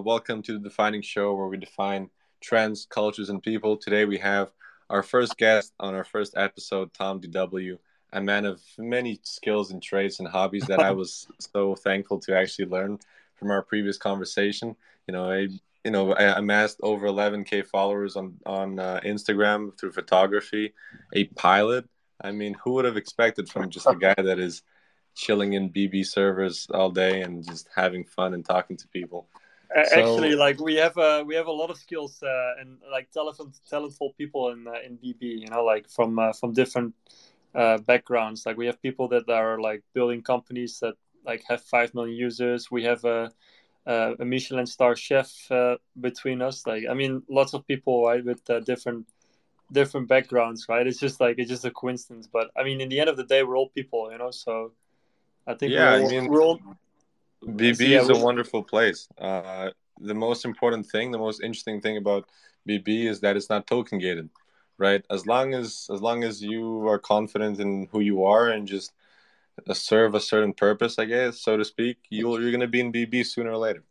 welcome to the Defining Show, where we define trends, cultures, and people. Today we have our first guest on our first episode, Tom DW, a man of many skills and traits and hobbies that I was so thankful to actually learn from our previous conversation. You know, I you know I amassed over 11k followers on on uh, Instagram through photography, a pilot. I mean, who would have expected from just a guy that is chilling in BB servers all day and just having fun and talking to people? Actually, so, like we have a we have a lot of skills uh, and like talented talentful people in uh, in BB. You know, like from uh, from different uh, backgrounds. Like we have people that are like building companies that like have five million users. We have a a Michelin star chef uh, between us. Like I mean, lots of people right with uh, different different backgrounds. Right? It's just like it's just a coincidence. But I mean, in the end of the day, we're all people. You know, so I think yeah, all, I mean, we're all BB yeah, is a wonderful place. Uh, the most important thing, the most interesting thing about BB is that it's not token gated, right? As long as as long as you are confident in who you are and just uh, serve a certain purpose, I guess, so to speak, you'll you're gonna be in BB sooner or later.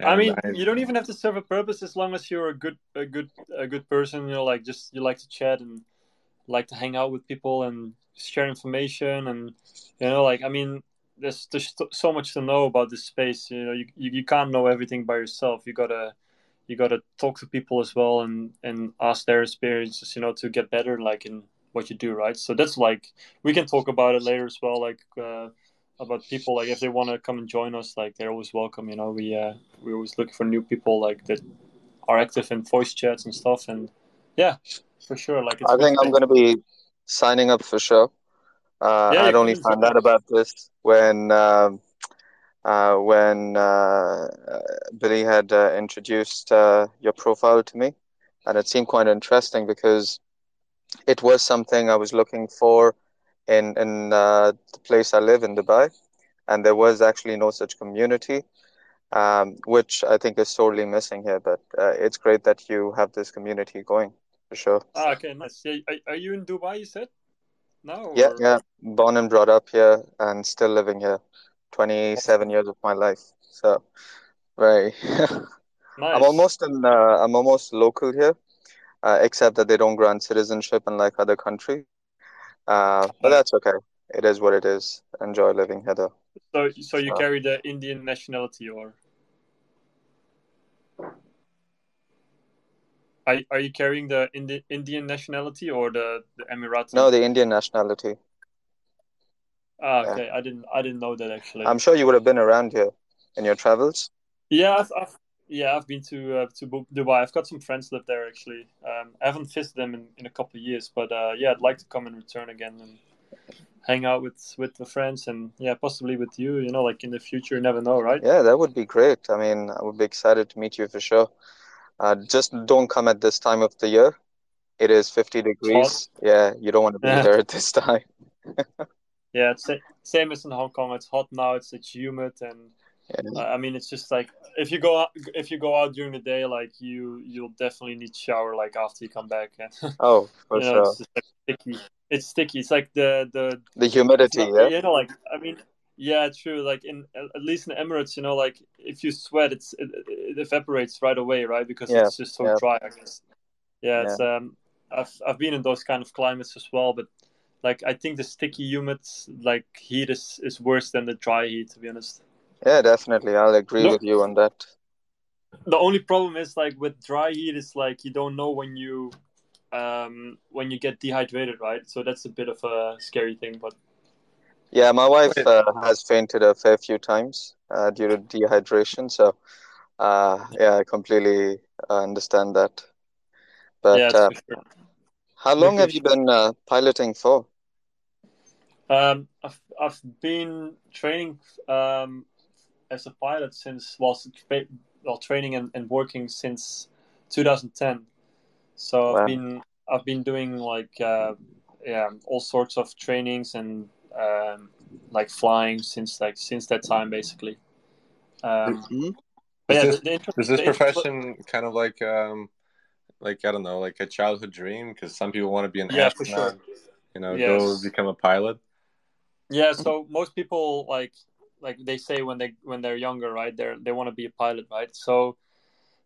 And I mean, I, you don't even have to serve a purpose as long as you're a good a good a good person. You know, like just you like to chat and like to hang out with people and share information and you know, like I mean, there's there's so much to know about this space. You know, you, you, you can't know everything by yourself. You gotta you gotta talk to people as well and and ask their experiences. You know, to get better, like in what you do, right? So that's like we can talk about it later as well. Like uh, about people, like if they want to come and join us, like they're always welcome. You know, we uh, we always look for new people like that are active in voice chats and stuff. And yeah, for sure. Like I think I'm gonna be signing up for sure. Uh, yeah, I'd only found out about this when um, uh, when uh, Billy had uh, introduced uh, your profile to me, and it seemed quite interesting because it was something I was looking for in in uh, the place I live in Dubai, and there was actually no such community. Um, which I think is sorely missing here, but it's great that you have this community going for sure. Ah, okay, nice. Are, are you in Dubai? You said now? Yeah, or... yeah. Born and brought up here and still living here. 27 years of my life. So, very. nice. I'm almost in. Uh, I'm almost local here, uh, except that they don't grant citizenship unlike other countries. Uh, but that's okay. It is what it is. Enjoy living here, though. So, so you carry the Indian nationality, or? Are, are you carrying the Indi- Indian nationality or the, the Emirati? No, the Indian nationality. Ah, okay. Yeah. I didn't I didn't know that actually. I'm sure you would have been around here in your travels. Yeah, I've, I've yeah I've been to uh, to Dubai. I've got some friends live there actually. Um, I haven't visited them in, in a couple of years, but uh, yeah, I'd like to come and return again and hang out with with the friends and yeah, possibly with you. You know, like in the future, you never know, right? Yeah, that would be great. I mean, I would be excited to meet you for sure. Uh, just don't come at this time of the year. It is 50 degrees. Yeah, you don't want to be yeah. there at this time. yeah, it's same as in Hong Kong. It's hot now. It's it's humid and yeah. uh, I mean it's just like if you go out if you go out during the day, like you you'll definitely need shower like after you come back. oh, for you know, sure. It's, like, sticky. It's sticky. It's like the the the humidity. Yeah, you know, like I mean, yeah, true. Like in at least in Emirates, you know, like if you sweat, it's it, it evaporates right away, right? Because yeah. it's just so yeah. dry. I guess. Yeah, it's um, I've I've been in those kind of climates as well, but like I think the sticky, humid, like heat is is worse than the dry heat. To be honest. Yeah, definitely. I'll agree no. with you on that. The only problem is like with dry heat, is like you don't know when you um when you get dehydrated, right? So that's a bit of a scary thing, but yeah, my wife uh, has fainted a fair few times uh, due to dehydration. So, uh, yeah, I completely uh, understand that. But yeah, uh, sure. how long have you been uh, piloting for? Um, I've, I've been training um, as a pilot since well, well training and, and working since 2010. So wow. I've been I've been doing like yeah all sorts of trainings and um, like flying since like since that time basically. Um, mm-hmm. But is yeah, this, the, the is this profession inter- kind of like um, like I don't know, like a childhood dream? Because some people want to be an yeah, astronaut, for sure. you know, yes. go become a pilot. Yeah, so most people like like they say when they when they're younger right they're they want to be a pilot right so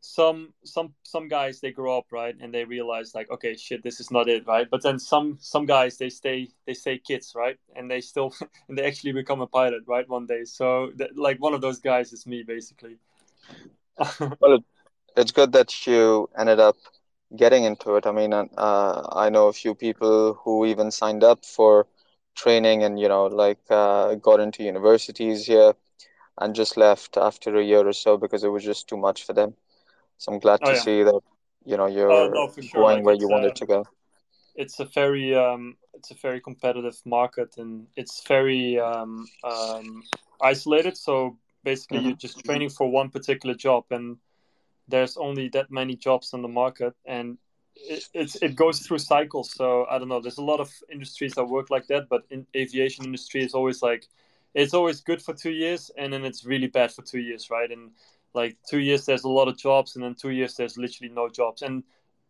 some some some guys they grow up right and they realize like okay shit this is not it right? But then some some guys they stay they stay kids right? And they still and they actually become a pilot right one day. So like one of those guys is me basically. Well it's good that you ended up getting into it. I mean uh, i know a few people who even signed up for training and you know like uh, got into universities here and just left after a year or so because it was just too much for them so I'm glad oh, to yeah. see that you know you're uh, no, sure. going like where you wanted uh, to go. It's a very um, it's a very competitive market and it's very um, um, isolated. So basically, mm-hmm. you're just training for one particular job, and there's only that many jobs on the market, and it, it's it goes through cycles. So I don't know. There's a lot of industries that work like that, but in aviation industry is always like it's always good for two years, and then it's really bad for two years, right? And like two years there's a lot of jobs and then two years there's literally no jobs. And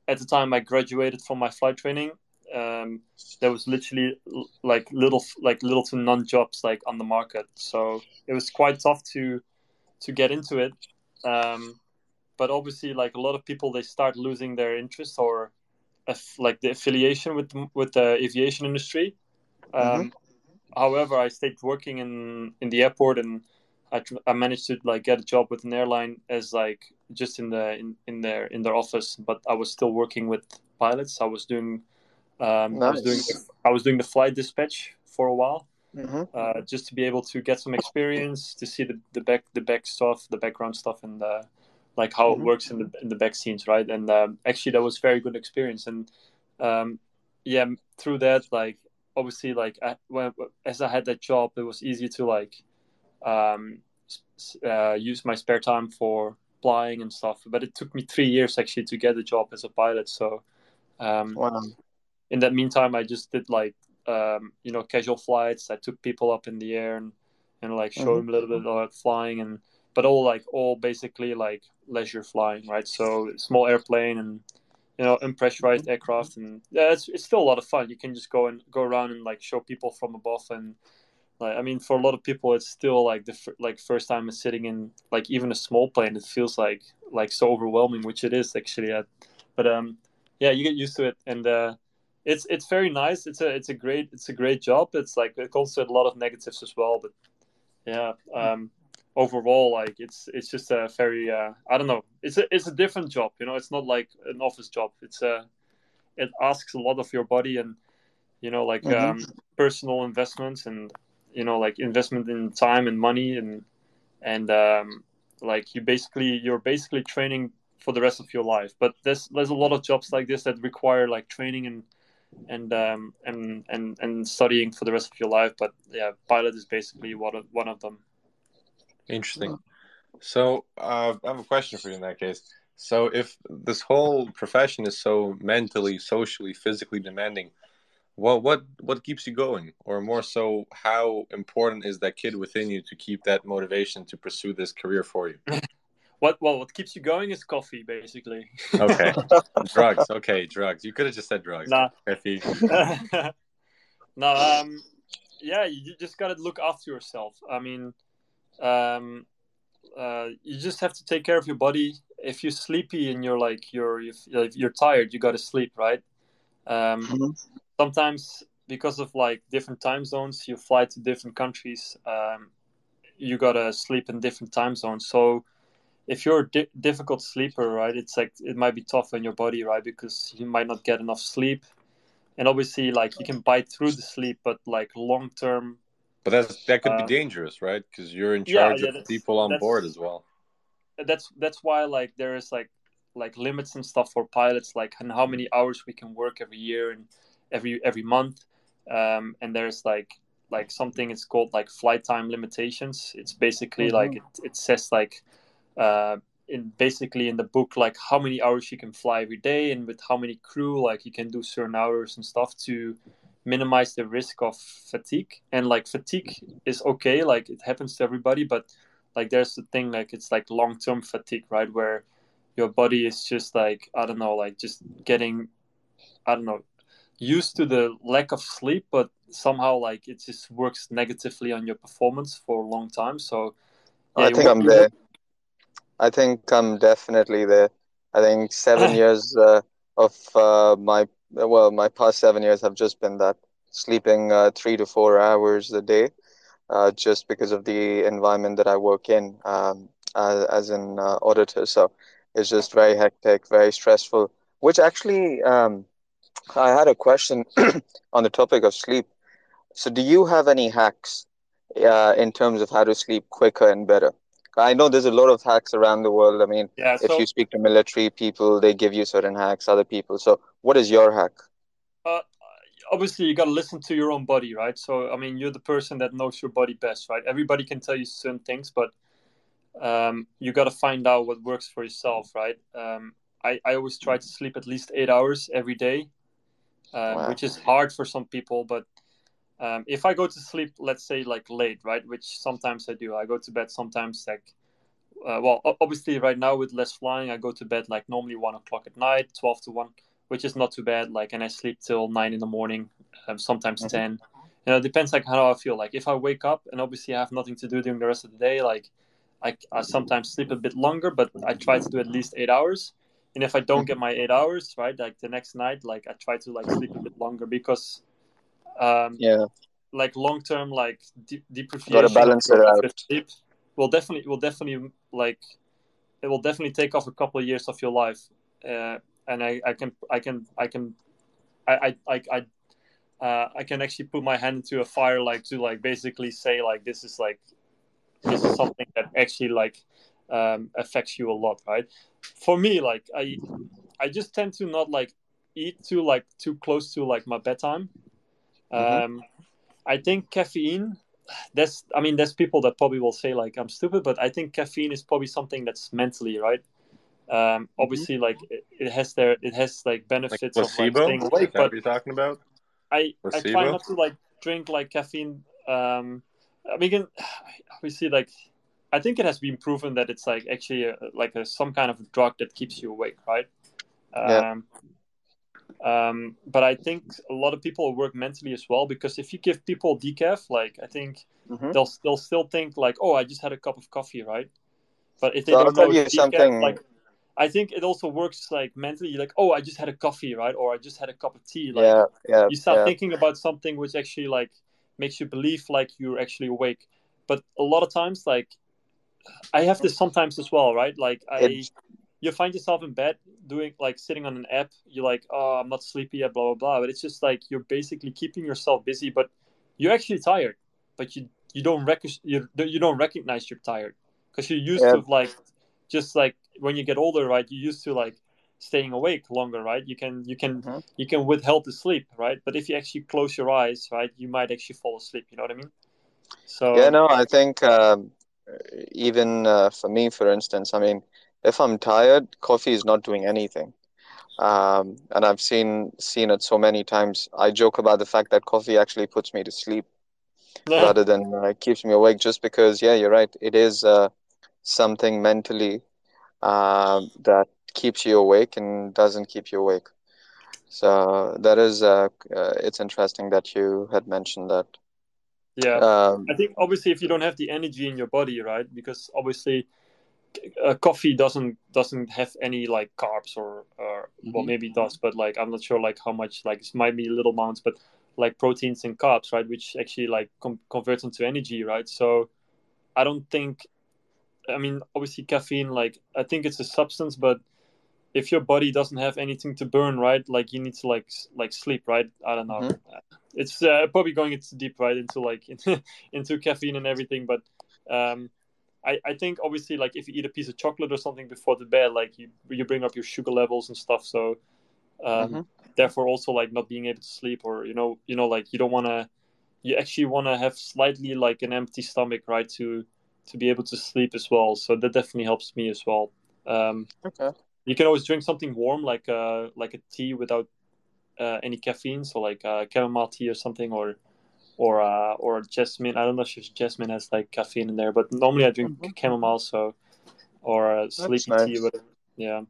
at the time i graduated from my flight training um, there was literally like little like little to none jobs like on the market. So it was quite tough to to get into it. Um, but obviously like a lot of people they start losing their interest or like the affiliation with with the aviation industry. Um, mm-hmm. however i stayed working in in the airport and I, I managed to like get a job with an airline as like just in the in, in their in their office but I was still working with pilots I was doing um, nice. I was doing I was doing the flight dispatch for a while mm-hmm. uh, just to be able to get some experience to see the, the back the back stuff the background stuff and the, like how mm-hmm. it works in the in the back scenes right and um, actually that was very good experience and um, yeah through that like obviously like I, when, as I had that job it was easy to like um, uh, use my spare time for flying and stuff. But it took me three years actually to get a job as a pilot. So um, wow. in that meantime, I just did like um, you know casual flights. I took people up in the air and and like show mm-hmm. them a little bit about flying and but all like all basically like leisure flying, right? So small airplane and you know unpressurized mm-hmm. aircraft and yeah, it's it's still a lot of fun. You can just go and go around and like show people from above and like i mean for a lot of people it's still like the like first time sitting in like even a small plane it feels like like so overwhelming which it is actually uh, but um yeah you get used to it and uh it's it's very nice. It's a it's a great it's a great job. It's like it also a lot of negatives as well but yeah um overall like it's it's just a very uh i don't know. It's a it's a different job you know? It's not like an office job. It's a uh, it asks a lot of your body and you know like mm-hmm. um personal investments and you know like investment in time and money and and um, like you basically you're basically training for the rest of your life. But there's there's a lot of jobs like this that require like training and and um, and and and studying for the rest of your life. But yeah pilot is basically one of one of them. Interesting. So uh, i have a question for you in that case. So if this whole profession is so mentally socially physically demanding well what what keeps you going? Or more so how important is that kid within you to keep that motivation to pursue this career for you? What well what keeps you going is coffee basically. Okay. Drugs. Okay drugs. You could have just said drugs. Nah. no um yeah you just got to look after yourself. I mean um uh, you just have to take care of your body. If you're sleepy and you're like you're you're, you're tired you got to sleep right? Um, mm-hmm sometimes because of like different time zones, you fly to different countries. Um, you gotta sleep in different time zones. So if you're a di- difficult sleeper, right, it's like it might be tough on your body, right, because you might not get enough sleep. And obviously, like you can bite through the sleep, but like long term. But that's that could uh, be dangerous, right? Because you're in charge yeah, yeah, of people on board as well. That's that's why like there is like like limits and stuff for pilots, like and how many hours we can work every year and every every month. Um, and there's like like something it's called like flight time limitations. It's basically mm-hmm. like it, it says like uh, in basically in the book like how many hours you can fly every day and with how many crew like you can do certain hours and stuff to minimize the risk of fatigue. And like fatigue is okay like it happens to everybody but like there's the thing like it's like long-term fatigue right? Where your body is just like i don't know like just getting i don't know used to the lack of sleep, but somehow like it just works negatively on your performance for a long time. So yeah, I think I'm there. I think I'm definitely there. I think seven years uh, of uh, my well, my past seven years have just been that sleeping uh, three to four hours a day, uh, just because of the environment that I work in um, as, as an uh, auditor. So it's just very hectic, very stressful. Which actually, um, I had a question on the topic of sleep. So, do you have any hacks uh, in terms of how to sleep quicker and better? I know there's a lot of hacks around the world. I mean, yeah, so, if you speak to military people, they give you certain hacks. Other people. So, what is your hack? Uh, obviously, you got to listen to your own body, right? So, I mean, you're the person that knows your body best, right? Everybody can tell you certain things, but um, you got to find out what works for yourself, right? Um, I, I always try to sleep at least eight hours every day, um, wow. which is hard for some people, but um, if I go to sleep, let's say like late, right, which sometimes I do, I go to bed sometimes like, uh, well, obviously right now with less flying, I go to bed like normally one o'clock at night, twelve to one, which is not too bad. Like, and I sleep till nine in the morning, um, sometimes mm-hmm. ten. You know, it depends like how I feel. Like if I wake up and obviously I have nothing to do during the rest of the day, like I, I sometimes sleep a bit longer, but I try to do at least eight hours. And if I don't get my eight hours, right, like the next night, like I try to like sleep a bit longer because um, yeah, like long term, like de- deprivation. Got to balance it out. Sleep will definitely will definitely like it will definitely take off a couple of years of your life. Uh, and I, I can I can I can I I I uh, I can actually put my hand into a fire like to like basically say like this is like this is something that actually like um, affects you a lot right for me like I I just tend to not like eat too like too close to like my bedtime Mm-hmm. Um, I think caffeine. that's I mean, there's people that probably will say like I'm stupid, but I think caffeine is probably something that's mentally right. Um, mm-hmm. obviously, mm-hmm. like it, it, has their, it has like benefits like placebo? of like staying awake. But you talking about? I placebo? I try not to like drink like caffeine. Um, I mean, obviously, like I think it has been proven that it's like actually a, like a, some kind of drug that keeps you awake, right? Um, yeah. Um, but I think a lot of people work mentally as well because if you give people decaf, like I think mm-hmm. they'll they'll still think like, oh, I just had a cup of coffee, right? But if they so don't know decaf, something... like I think it also works like mentally, like, oh, I just had a coffee, right? Or I just had a cup of tea. Like yeah, yeah, you start yeah. thinking about something which actually like makes you believe like you're actually awake. But a lot of times, like I have this sometimes as well, right? Like I you find yourself in bed doing like sitting on an app you're like oh i'm not sleepy yet blah blah blah but it's just like you're basically keeping yourself busy but you're actually tired but you you don't rec- you, you don't recognize you're tired because you're used yeah. to like just like when you get older right you're used to like staying awake longer right you can you can mm-hmm. you can withhold the sleep right but if you actually close your eyes right you might actually fall asleep you know what i mean so yeah no i think um, even uh, for me for instance i mean if I'm tired, coffee is not doing anything. Um, and I've seen seen it so many times. I joke about the fact that coffee actually puts me to sleep yeah. rather than uh, keeps me awake. Just because, yeah, you're right. It is uh, something mentally uh, that keeps you awake and doesn't keep you awake. So that is uh, uh, it's interesting that you had mentioned that. Yeah, um, I think obviously if you don't have the energy in your body, right? Because obviously uh, coffee doesn't doesn't have any like carbs or or mm-hmm. well maybe it does but like i'm not sure like how much like it might be little amounts but like proteins and carbs right which actually like com- converts into energy right so i don't think i mean obviously caffeine like i think it's a substance but if your body doesn't have anything to burn right like you need to like like sleep right i don't know mm-hmm. It's uh, probably going into deep right into like into, into caffeine and everything but um I, I think obviously like if you eat a piece of chocolate or something before the bed, like you you bring up your sugar levels and stuff. So um, mm-hmm. therefore also like not being able to sleep or you know you know like you don't want to you actually want to have slightly like an empty stomach right to to be able to sleep as well. So that definitely helps me as well. Um, okay. You can always drink something warm like uh like a tea without uh, any caffeine, so like uh, chamomile tea or something, or or uh, or jasmine. I don't know if jasmine has like caffeine in there, but normally I drink mm-hmm. chamomile, so or uh, sleepy nice. tea, but yeah,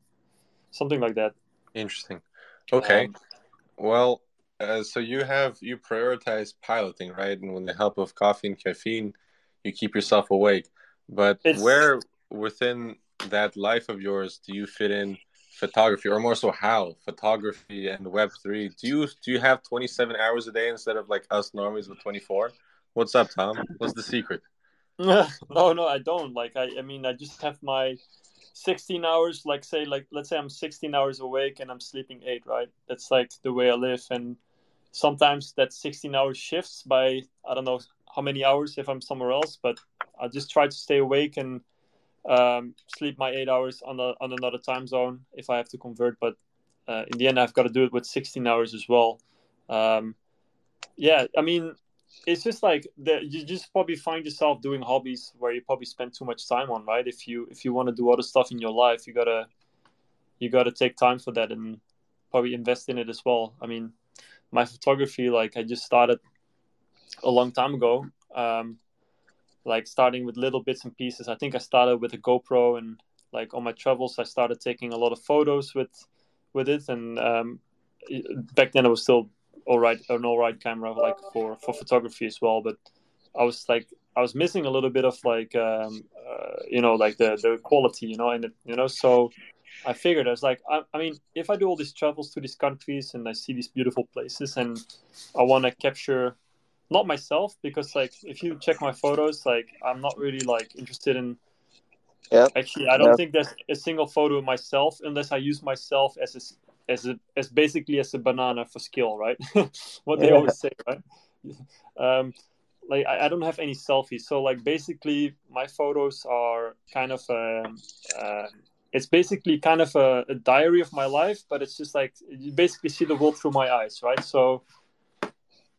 something like that. Interesting. Okay. Um, well, uh, so you have you prioritize piloting, right? And with the help of coffee and caffeine, you keep yourself awake. But it's... where within that life of yours do you fit in photography, or more so, how photography and Web three? Do you do you have twenty seven hours a day instead of like us normies with twenty four? What's up, Tom? What's the secret? no, no, I don't. Like, I, I mean, I just have my 16 hours. Like, say, like, let's say I'm 16 hours awake and I'm sleeping eight. Right? That's like the way I live, and sometimes that 16 hours shifts by I don't know how many hours if I'm somewhere else, but I just try to stay awake and um, sleep my eight hours on a, on another time zone if I have to convert. But uh, in the end, I've got to do it with 16 hours as well. Um, yeah, I mean, it's just like the, you just probably find yourself doing hobbies where you probably spend too much time on, right? If you if you want to do other stuff in your life, you gotta you gotta take time for that and probably invest in it as well. I mean, my photography, like I just started a long time ago. Um, like starting with little bits and pieces. I think I started with a GoPro and like on my travels, I started taking a lot of photos with with it. And um, back then, it was still all right, an all right camera like for for photography as well. But I was like, I was missing a little bit of like um, uh, you know like the the quality, you know, and it, you know so. I figured I was like, I, I mean, if I do all these travels to these countries and I see these beautiful places and I want to capture not myself because like if you check my photos like i'm not really like interested in yeah actually i don't yeah. think there's a single photo of myself unless i use myself as a as a as basically as a banana for skill right? What they yeah. always say right? Um like I, I, don't have any selfies. So like basically my photos are kind of um, uh, it's basically kind of a, a diary of my life but it's just like you basically see the world through my eyes right? So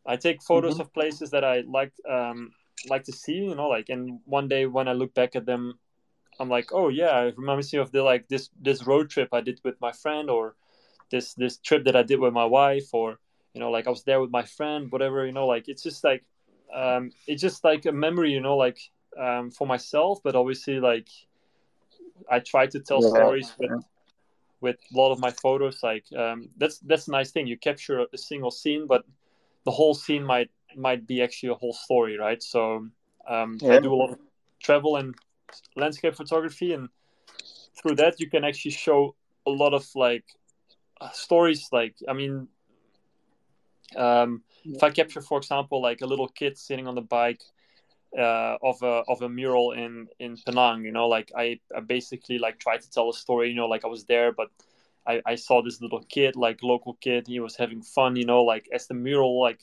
I take photos mm-hmm. of places that I like um, like to see, you know, like and one day when I look back at them, I'm like, oh yeah, it reminds me of the like this this road trip I did with my friend or this this trip that I did with my wife or you know like I was there with my friend, whatever, you know, like it's just like um, it's just like a memory, you know, like um, for myself, but obviously like I try to tell yeah. stories with with a lot of my photos. Like um, that's that's a nice thing. You capture a single scene, but the whole scene might might be actually a whole story, right? So um, yeah. I do a lot of travel and landscape photography, and through that you can actually show a lot of like uh, stories. Like I mean, um, yeah. if I capture, for example, like a little kid sitting on the bike uh, of a of a mural in in Penang, you know, like I, I basically like try to tell a story, you know, like I was there, but I, I saw this little kid, like local kid, he was having fun, you know, like as the mural like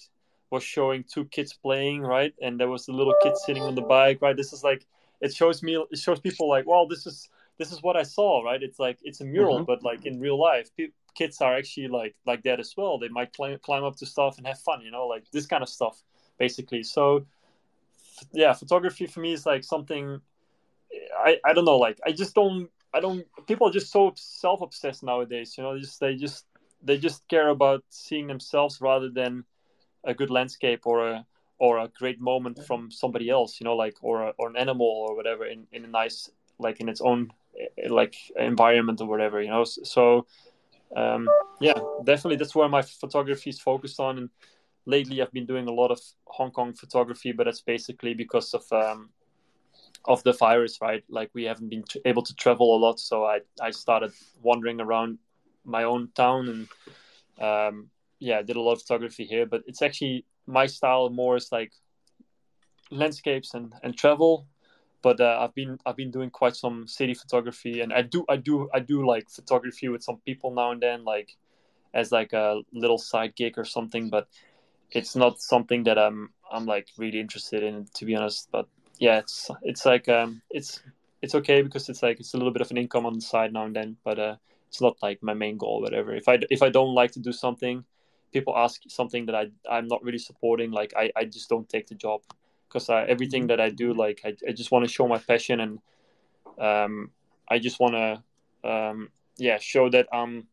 was showing two kids playing, right? And there was a little kid sitting on the bike, right? This is like it shows me it shows people like, well, this is this is what I saw, right? It's like it's a mural, mm-hmm. but like in real life, pe- kids are actually like like that as well. They might climb climb up to stuff and have fun, you know, like this kind of stuff, basically. So, yeah, photography for me is like something. I I don't know, like I just don't I don't. People are just so self obsessed nowadays. You know, just they just they just care about seeing themselves rather than a good landscape or a or a great moment from somebody else. You know, like or a, or an animal or whatever in in a nice like in its own eh, like environment or whatever. You know, so um, yeah, definitely that's where my photography is focused on. And lately, I've been doing a lot of Hong Kong photography, but that's basically because of um, of the virus, right? Like we haven't been t- able to travel a lot, so I I started wandering around my own town and um, yeah, did a lot of photography here. But it's actually my style more is like landscapes and and travel. But uh, I've been I've been doing quite some city photography, and I do I do I do like photography with some people now and then, like as like a little side gig or something. But it's not something that I'm I'm like really interested in, to be honest. But yeah, it's it's like um, it's it's okay because it's like it's a little bit of an income on the side now and then, but uh, it's not like my main goal. Whatever. If I if I don't like to do something, people ask something that I I'm not really supporting. Like I I just don't take the job because uh, everything mm-hmm. that I do, like I I just want to show my passion and um I just want to um yeah show that I'm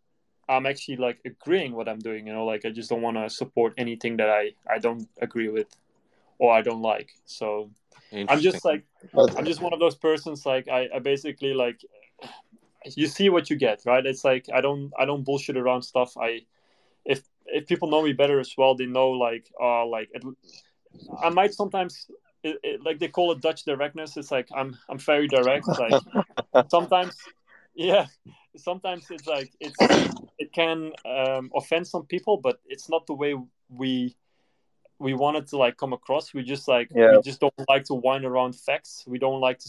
I'm actually like agreeing what I'm doing. You know, like I just don't want to support anything that I I don't agree with or I don't like. So I'm just like I'm just one of those persons like I, I basically like you see what you get, right? It's like I don't I don't bullshit around stuff. I if if people know me better as well, they know like uh like it, I might sometimes it, it, like they call it Dutch directness. It's like I'm I'm very direct. Like sometimes, yeah, sometimes it's like it's it can um, offend some people, but it's not the way we we wanted to like come across. We just like yeah. we just don't like to wind around facts. We don't like to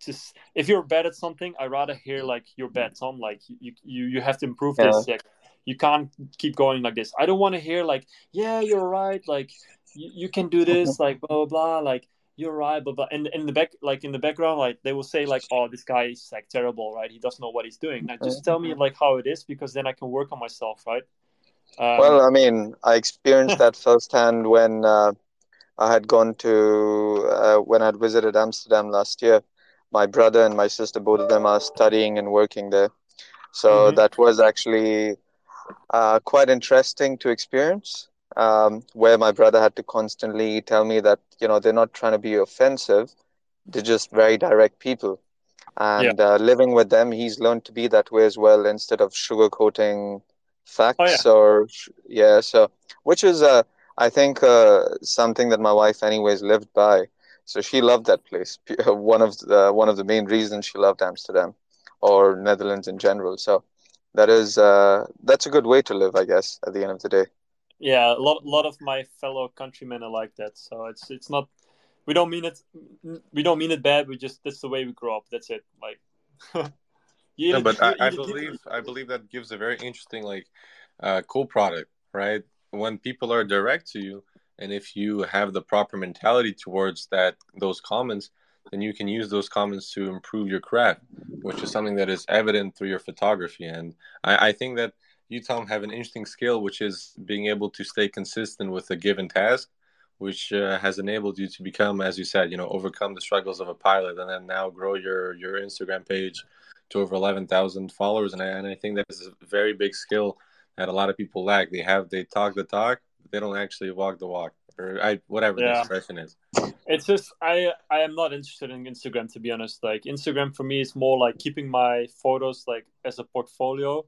just if you're bad at something, I rather hear like you're bad, Tom. Like you you you have to improve yeah. this. Like you can't keep going like this. I don't want to hear like yeah you're right. Like you, you can do this. like blah blah blah. Like you're right, but but in in the back like in the background like they will say like oh this guy is like terrible right he doesn't know what he's doing. Now, just tell me like how it is because then I can work on myself right. Um, well, I mean, I experienced that firsthand when uh, I had gone to uh, when I had visited Amsterdam last year. My brother and my sister, both of them, are studying and working there, so mm-hmm. that was actually uh, quite interesting to experience. Um, where my brother had to constantly tell me that you know they're not trying to be offensive; they're just very direct people. And yeah. Uh, living with them, he's learned to be that way as well, instead of sugarcoating facts oh, yeah. or yeah so which is uh i think uh something that my wife anyways lived by. So she loved that place. One of the one of the main reasons she loved amsterdam or netherlands in general. So that is uh that's a good way to live i guess at the end of the day. Yeah a lot, lot of my fellow countrymen are like that. So it's it's not we don't mean it we don't mean it bad. We just that's the way we grow up. That's it. Like yeah, no, but I, I believe I believe that gives a very interesting, like, uh, cool product, right? When people are direct to you, and if you have the proper mentality towards that those comments, then you can use those comments to improve your craft, which is something that is evident through your photography. And I, I think that you, Tom, have an interesting skill, which is being able to stay consistent with a given task, which uh, has enabled you to become, as you said, you know, overcome the struggles of a pilot, and then now grow your your Instagram page to over 11,000 followers. And I, and I think that is a very big skill that a lot of people lack. They have, they talk the talk, they don't actually walk the walk or I, whatever yeah. the expression is. It's just, I, I am not interested in Instagram, to be honest. Like Instagram for me is more like keeping my photos like as a portfolio.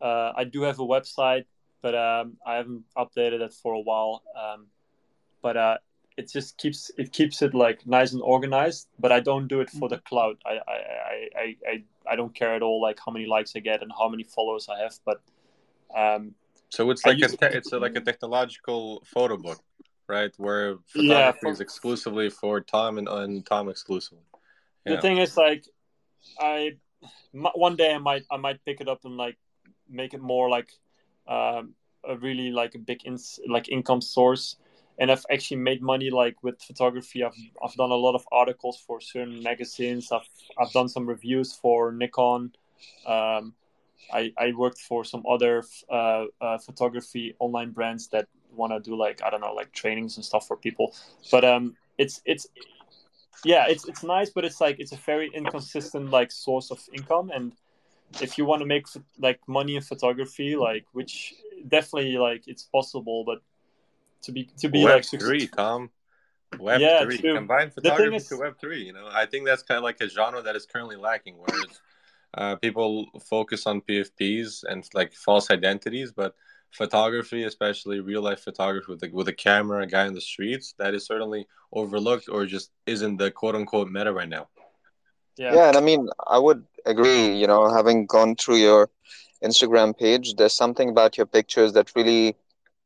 Uh, I do have a website, but um, I haven't updated it for a while. Um, but uh, it just keeps it keeps it like nice and organized but i don't do it for the cloud I, I i i i don't care at all like how many likes i get and how many followers i have but um so it's like a te- it's a, like a technological photo book right? Where photography yeah, for, is exclusively for tom and, and tom exclusively. Yeah. the thing is like i one day i might i might pick it up and like make it more like um a really like a big ins like income source and I've actually made money like with photography. I've I've done a lot of articles for certain magazines. I've I've done some reviews for Nikon. Um, I I worked for some other uh, uh, photography online brands that want to do like I don't know like trainings and stuff for people. But um, it's it's yeah, it's it's nice, but it's like it's a very inconsistent like source of income and if you want to make like money in photography like which definitely like it's possible but to be to be Web like three, Tom. Web yeah, three. True. Combine photography is... to Web three. You know, I think that's kind of like a genre that is currently lacking, whereas uh, people focus on PFPs and like false identities, but photography, especially real life photography with a, with a camera, a guy in the streets, that is certainly overlooked or just isn't the quote unquote meta right now. Yeah. yeah, and I mean, I would agree. You know, having gone through your Instagram page, there's something about your pictures that really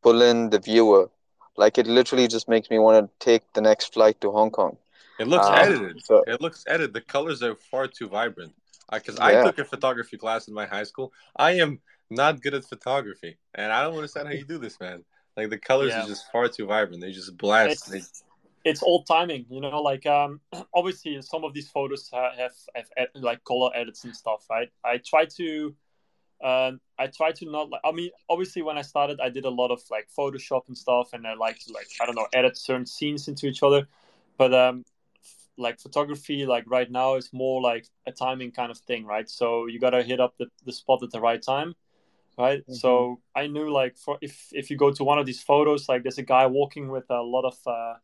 pull in the viewer like it literally just makes me want to take the next flight to Hong Kong. It looks um, edited. So, it looks edited. The colors are far too vibrant. Because I, yeah. I took a photography class in my high school. I am not good at photography, and I don't understand how you do this, man. Like the colors yeah. are just far too vibrant. They just blast. It's, they... it's old timing, you know. Like um, obviously some of these photos have, have, have like color edits and stuff, right? I try to um, I try to not like. I mean, obviously, when I started, I did a lot of like Photoshop and stuff, and I like to like I don't know edit certain scenes into each other. But um, like photography, like right now, is more like a timing kind of thing, right? So you gotta hit up the, the spot at the right time, right? Mm-hmm. So I knew like for if if you go to one of these photos, like there's a guy walking with a lot of uh,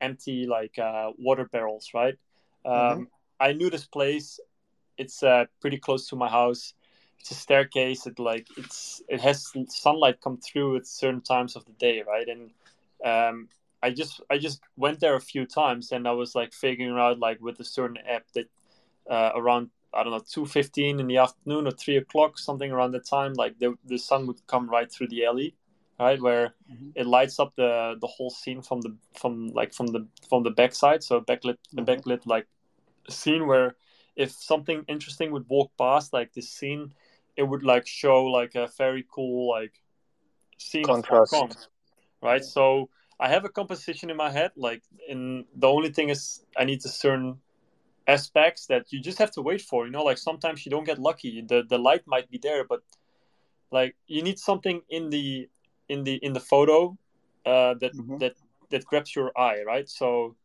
empty like uh, water barrels, right? Um, mm-hmm. I knew this place. It's uh, pretty close to my house it's a staircase. It like it's it has sunlight come through at certain times of the day, right? And um, I just I just went there a few times, and I was like figuring out like with a certain app that uh, around I don't know two fifteen in the afternoon or three o'clock, something around the time, like the the sun would come right through the alley, right where mm-hmm. it lights up the the whole scene from the from like from the from the backside, so backlit the mm-hmm. backlit like scene where if something interesting would walk past like this scene, it would like show like a very cool like scene Contrast. of Hong Kong, right? So I have a composition in my head, like in the only thing is I need to certain aspects that you just have to wait for. You know, like sometimes you don't get lucky. The the light might be there, but like you need something in the in the in the photo uh, that mm-hmm. that that grabs your eye, right? So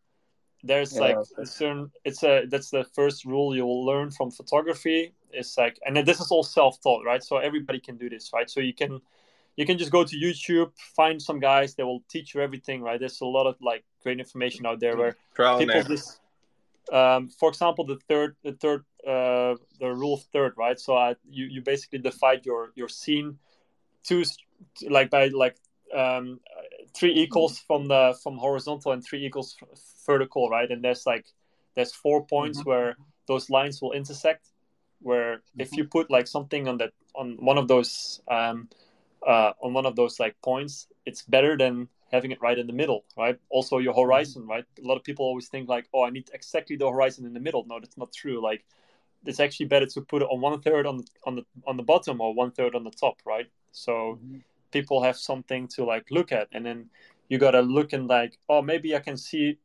there's yeah, like a certain it's a that's the first rule you'll learn from photography. It's like and this is all self-taught right? So everybody can do this right? So you can you can just go to youtube find some guys that will teach you everything right? There's a lot of like great information out there where Trial people just um, for example the third the third uh, the rule of third right? So I, you you basically divide your your scene two like by like um, three equals from the from horizontal and three equals vertical, right? And there's like there's four points mm-hmm. where those lines will intersect. Where mm-hmm. if you put like something on that on one of those um, uh, on one of those like points, it's better than having it right in the middle, right? Also your horizon, mm-hmm. right? A lot of people always think like, oh, I need exactly the horizon in the middle. No, that's not true. Like it's actually better to put it on one third on on the on the bottom or one third on the top, right? So mm-hmm. People have something to like look at, and then you gotta look and like, oh, maybe I can see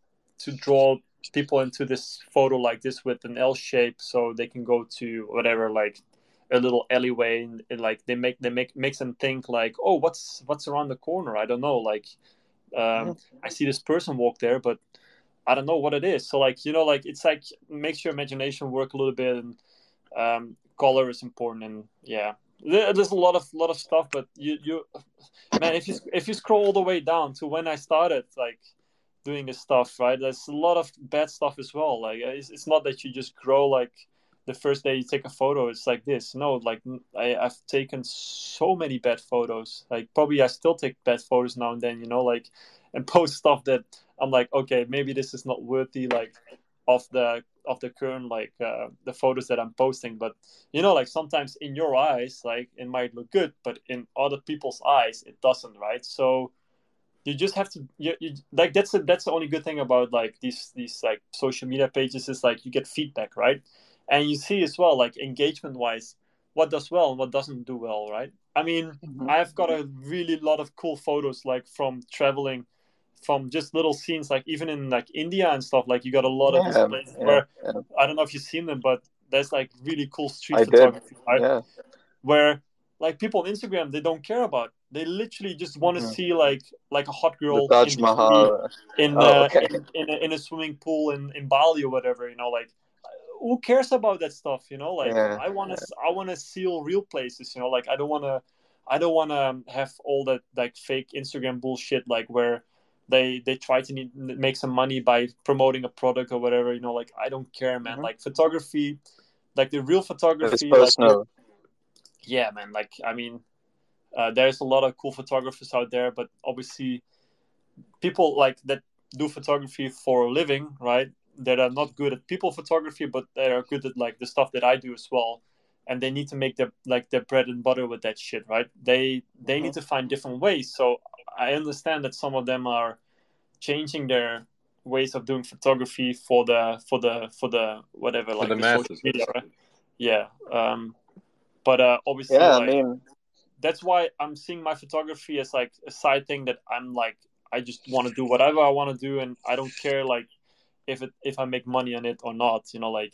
to draw people into this photo like this with an L shape, so they can go to whatever like a little alleyway and, and, like they make they make makes them think like, oh, what's what's around the corner? I don't know. Like, um. I see this person walk there, but I don't know what it is. So like you know, like it's like makes your imagination work a little bit, and um, color is important, and yeah, there's a lot of lot of stuff. But you you man, if you if you scroll all the way down to when I started, like doing this stuff, right? There's a lot of bad stuff as well. Like it's, it's not that you just grow like the first day you take a photo, it's like this. No, like I, I've taken so many bad photos. Like probably I still take bad photos now and then, you know, like and post stuff that I'm like, okay, maybe this is not worthy like of the of the current like uh, the photos that I'm posting. But you know, like sometimes in your eyes, like it might look good, but in other people's eyes, it doesn't, right? So you just have to you, you like that's a, that's the only good thing about like these these like social media pages is like you get feedback right and you see as well like engagement wise what does well and what doesn't do well right i mean mm-hmm. i've got a really lot of cool photos like from traveling from just little scenes like even in like india and stuff like you got a lot yeah, of these places yeah, where yeah. i don't know if you've seen them but there's like really cool street I photography right? yeah. where like people on instagram they don't care about they literally just want to see like like a hot girl in, Mahal. in, oh, uh, okay. in, in, a, in, a, swimming pool in, in Bali or whatever. You know, like who cares about that stuff? You know, like yeah. I want to I want to seal real places. You know, like I don't want to I don't want to have all that like fake Instagram bullshit like where they they try to need, make some money by promoting a product or whatever. You know, like I don't care, man. Mm-hmm. Like photography, like the real photography. Like, yeah, man. Like I mean uh, there's a lot of cool photographers out there, but obviously, people like that do photography for a living, right? That are not good at people photography, but they are good at like the stuff that I do as well, and they need to make their like their bread and butter with that shit, right? They they mm-hmm. need to find different ways. So I understand that some of them are changing their ways of doing photography for the for the for the whatever for like the, the masses, media, right? Yeah. Um, but uh, obviously, yeah, like, I mean, that's why I'm seeing my photography as like a side thing that I'm like I just want to do whatever I want to do and I don't care like if it if I make money on it or not. You know, like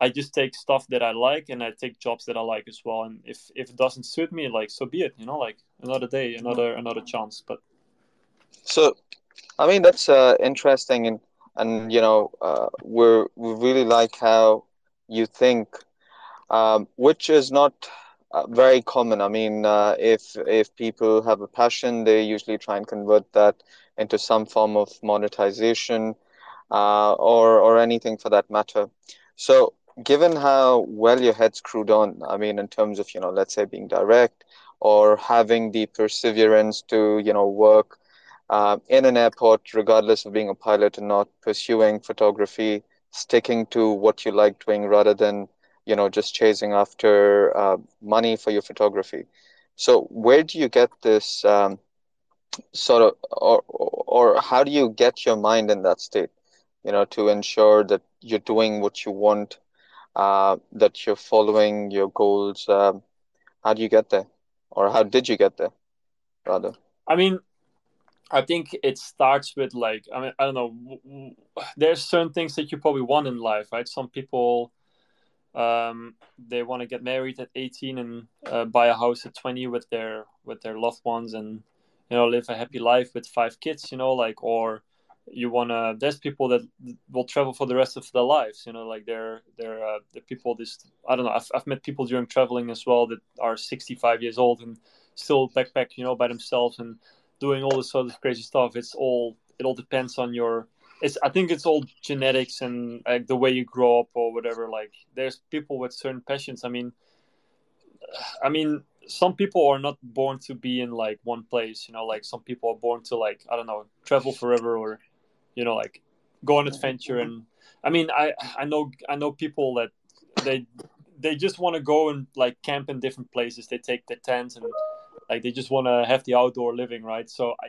I just take stuff that I like and I take jobs that I like as well. And if if it doesn't suit me, like so be it. You know, like another day, another another chance. But so, I mean that's uh, interesting and and you know uh, we're we really like how you think, um, which is not uh, very common. I mean, uh, if if people have a passion, they usually try and convert that into some form of monetization uh, or or anything for that matter. So given how well your head's screwed on, I mean, in terms of, you know, let's say being direct or having the perseverance to, you know, work uh, in an airport, regardless of being a pilot and not pursuing photography, sticking to what you like doing rather than, you know, just chasing after uh, money for your photography. So, where do you get this um, sort of, or, or how do you get your mind in that state, you know, to ensure that you're doing what you want uh, that you're following your goals. Um, how do you get there, or how did you get there, rather? I mean, I think it starts with like I mean I don't know. There's certain things that you probably want in life, right? Some people um, they want to get married at 18 and uh, buy a house at 20 with their with their loved ones and you know live a happy life with five kids. You know, like or you want to there's people that will travel for the rest of their lives you know like they're they're uh, the people this i don't know I've, I've met people during traveling as well that are 65 years old and still backpack you know by themselves and doing all this sort of crazy stuff. It's all it all depends on your it's i think it's all genetics and like the way you grow up or whatever like there's people with certain passions. I mean i mean some people are not born to be in like one place you know like some people are born to like i don't know travel forever or you know like go on adventure and i mean i i know i know people that they they just want to go and like camp in different places. They take their tents and like they just want to have the outdoor living right? So i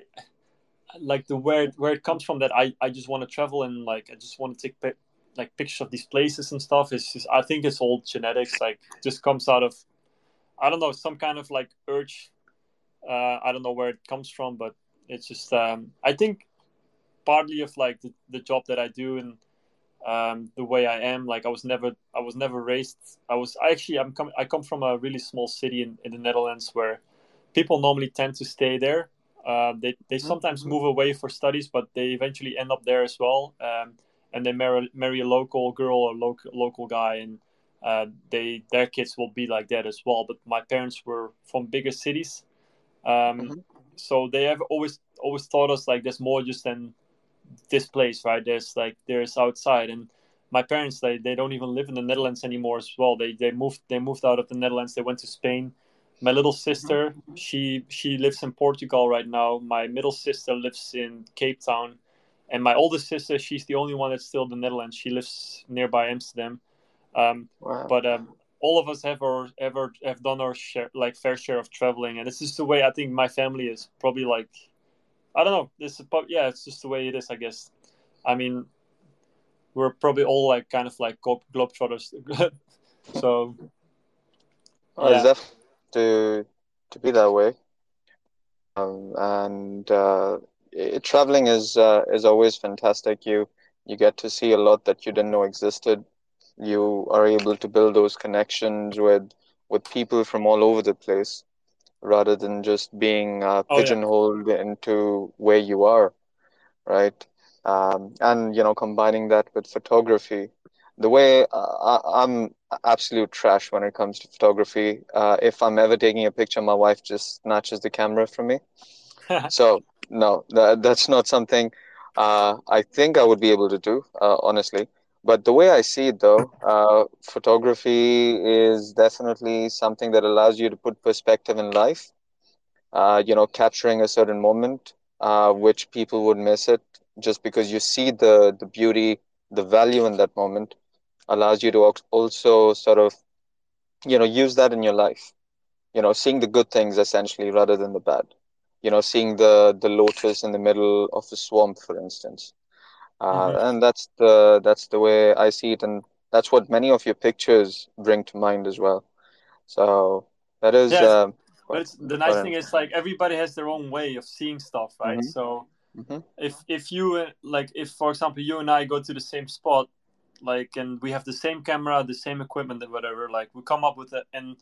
like the where where it comes from that i i just want to travel and like i just want to take like pictures of these places and stuff it's just i think it's all genetics like just comes out of i don't know some kind of like urge. Uh i don't know where it comes from but it's just um i think partly of like the, the job that I do and um, the way I am. Like I was never I was never raised. I was I actually I'm com- I come from a really small city in, in the Netherlands where people normally tend to stay there. Uh, they they mm-hmm. sometimes mm-hmm. move away for studies, but they eventually end up there as well. Um, and they marry marry a local girl or local local guy, and uh, they their kids will be like that as well. But my parents were from bigger cities, um, mm-hmm. so they have always always taught us like there's more just than this place, right? There's like there's outside, and my parents they, they don't even live in the Netherlands anymore as well. They they moved they moved out of the Netherlands. They went to Spain. My little sister she she lives in Portugal right now. My middle sister lives in Cape Town, and my oldest sister she's the only one that's still in the Netherlands. She lives nearby Amsterdam. Um, wow. But um, all of us have our ever have done our share like fair share of traveling, and this is the way I think my family is probably like I don't know. This is yeah, it's just the way it is, I guess. I mean, we're probably all like kind of like globetrotters. so, well, yeah. it's to to be that way. Um, and uh, it, traveling is uh, is always fantastic. You you get to see a lot that you didn't know existed. You are able to build those connections with with people from all over the place rather than just being uh, pigeonholed oh, yeah. into where you are, right? Um, and you know, combining that with photography. The way uh, I'm absolute trash when it comes to photography. Uh, if I'm ever taking a picture, my wife just snatches the camera from me. so no, that, that's not something uh, I think I would be able to do, uh, honestly. But the way I see it, though, uh, photography is definitely something that allows you to put perspective in life. Uh, you know, capturing a certain moment, uh, which people would miss it just because you see the the beauty, the value in that moment, allows you to also sort of, you know, use that in your life. You know, seeing the good things essentially rather than the bad. You know, seeing the the lotus in the middle of the swamp, for instance uh, mm-hmm. and that's the that's the way I see it, and that's what many of your pictures bring to mind as well. So that is. Uh, but the nice thing is like everybody has their own way of seeing stuff, right? Mm-hmm. So mm-hmm. if if you uh, like if for example you and I go to the same spot, like and we have the same camera, the same equipment and whatever, like we come up with it, and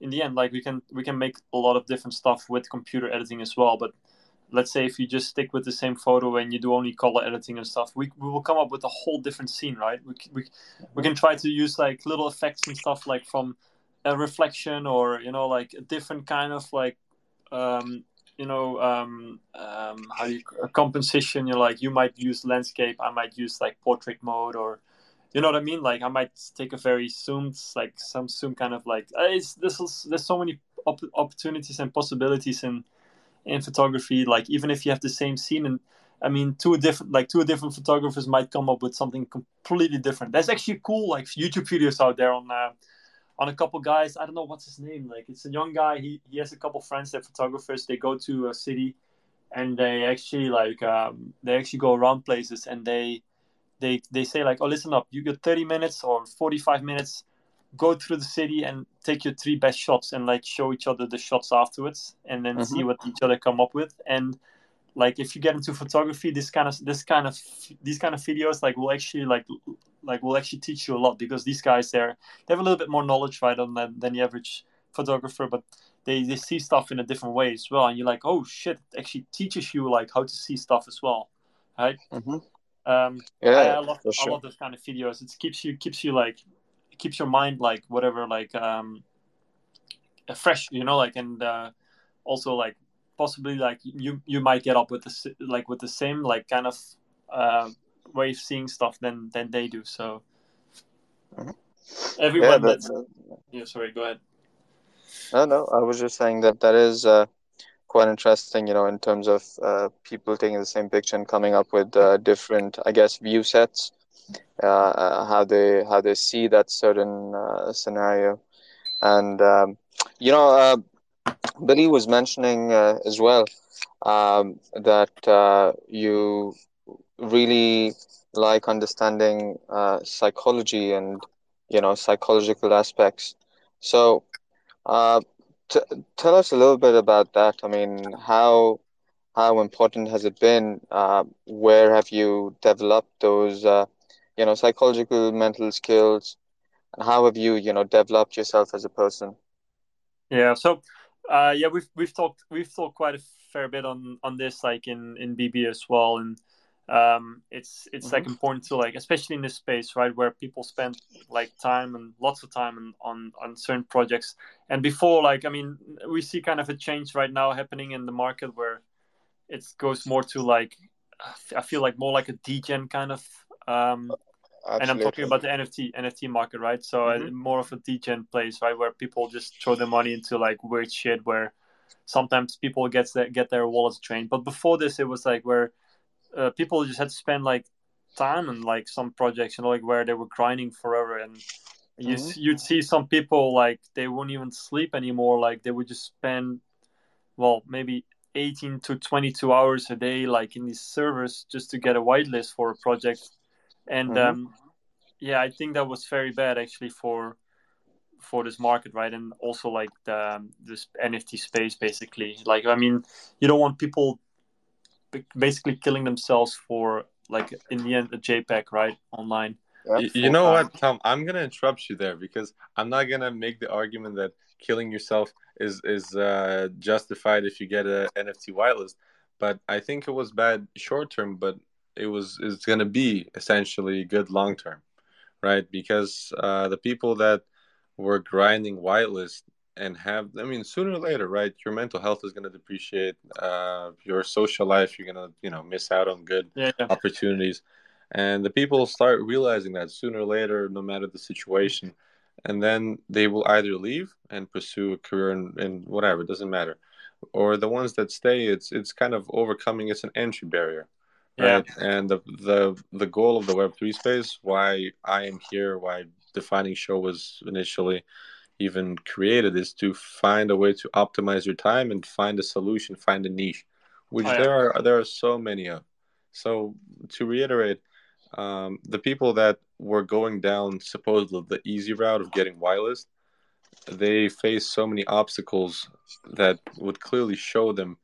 in the end, like we can we can make a lot of different stuff with computer editing as well, but let's say if you just stick with the same photo and you do only color editing and stuff we, we will come up with a whole different scene right we, we, we can try to use like little effects and stuff like from a reflection or you know like a different kind of like um, you know um, um, how you a composition you're like you might use landscape i might use like portrait mode or you know what I mean? Like I might take a very zoomed, like some zoom kind of like uh, it's this is there's so many op- opportunities and possibilities in in photography. Like even if you have the same scene and I mean, two different like two different photographers might come up with something completely different. There's actually cool like YouTube videos out there on uh, on a couple guys. I don't know what's his name. Like it's a young guy. He he has a couple friends that photographers. They go to a city, and they actually like um, they actually go around places and they they they say like, oh listen up, you get 30 minutes or 45 minutes. Go through the city and take your three best shots and like show each other the shots afterwards, and then mm-hmm. see what each other come up with and like if you get into photography this kind of this kind of these kind of videos like will actually like like will actually teach you a lot because these guys there they have a little bit more knowledge right on than, than the average photographer but they, they see stuff in a different way as well and you're like oh shit it actually teaches you like how to see stuff as well right mm-hmm. um yeah I, I love sure. i love those kind of videos it keeps you keeps you like it keeps your mind like whatever like um fresh you know like and uh also like possibly like you you might get up with the like with the same like kind of uh, way of seeing stuff than than they do. So mm-hmm. everyone yeah, that, yeah. Sorry, go ahead. No, no. I was just saying that that is uh, quite interesting. You know, in terms of uh, people taking the same picture and coming up with uh, different, I guess, view sets. Uh, uh, how they how they see that certain scenario, and um, you know Billy was mentioning uh, as well um, that uh, you really like understanding uh, psychology and you know psychological aspects. So, uh, t- tell us a little bit about that. I mean, how how important has it been? Uh, where have you developed those uh, you know psychological mental skills? And how have you you know developed yourself as a person? Yeah. So uh, yeah, we've we've talked we've talked quite a fair bit on on this, like in in BB as well, and um, it's it's mm-hmm. like important to like, especially in this space, right, where people spend like time and lots of time on, on on certain projects. And before, like, I mean, we see kind of a change right now happening in the market where it goes more to like, I feel like more like a degen kind of um, and I'm talking about the NFT NFT market, right? So mm-hmm. more of a degen place, right, where people just throw their money into like weird shit. Where sometimes people get their, get their wallets drained. But before this, it was like where uh, people just had to spend like time and like some projects, you know, like where they were grinding forever, and you mm-hmm. you'd see some people like they wouldn't even sleep anymore. Like they would just spend, well, maybe 18 to 22 hours a day, like in these servers, just to get a whitelist for a project and mm-hmm. um, yeah, I think that was very bad actually for for this market, right? And also like the um, this NFT space, basically. Like, I mean, you don't want people basically killing themselves for like in the end a JPEG, right, online. you, you know what, Tom? I'm gonna interrupt you there because I'm not gonna make the argument that killing yourself is is uh, justified if you get a NFT whitelist. But I think it was bad short term, but it was it's going to be essentially good long term, right? Because uh, the people that were grinding whitelist and have I mean sooner or later, right? Your mental health is going to depreciate. Uh, your social life, you're going to you know miss out on good yeah. opportunities, and the people start realizing that sooner or later, no matter the situation. And then they will either leave and pursue a career in, in whatever, it doesn't matter. Or the ones that stay, it's it's kind of overcoming. It's an entry barrier, right? Yeah. And the the the goal of the Web three space, why I am here, why defining show was initially even created, is to find a way to optimize your time and find a solution, find a niche, which oh, yeah. there are there are so many of. So to reiterate, um, the people that were going down supposedly the easy route of getting whitelist, they face so many obstacles that would clearly show them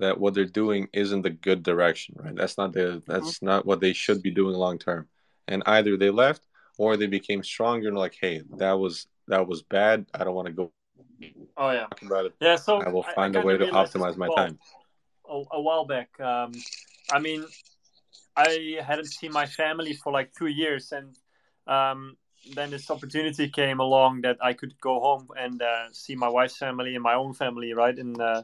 that what they're doing isn't the good direction, right? That's not the that's mm-hmm. not what they should be doing long term. And either they left or they became stronger and like, hey, that was that was bad. I don't want to go. Oh yeah, about it. Yeah, so I will find I, I a way to optimize my time. A, a, while back, um, I mean, I hadn't seen my family for like two years, and um, then this opportunity came along that I could go home and uh, see my wife's family and my own family, right? And uh,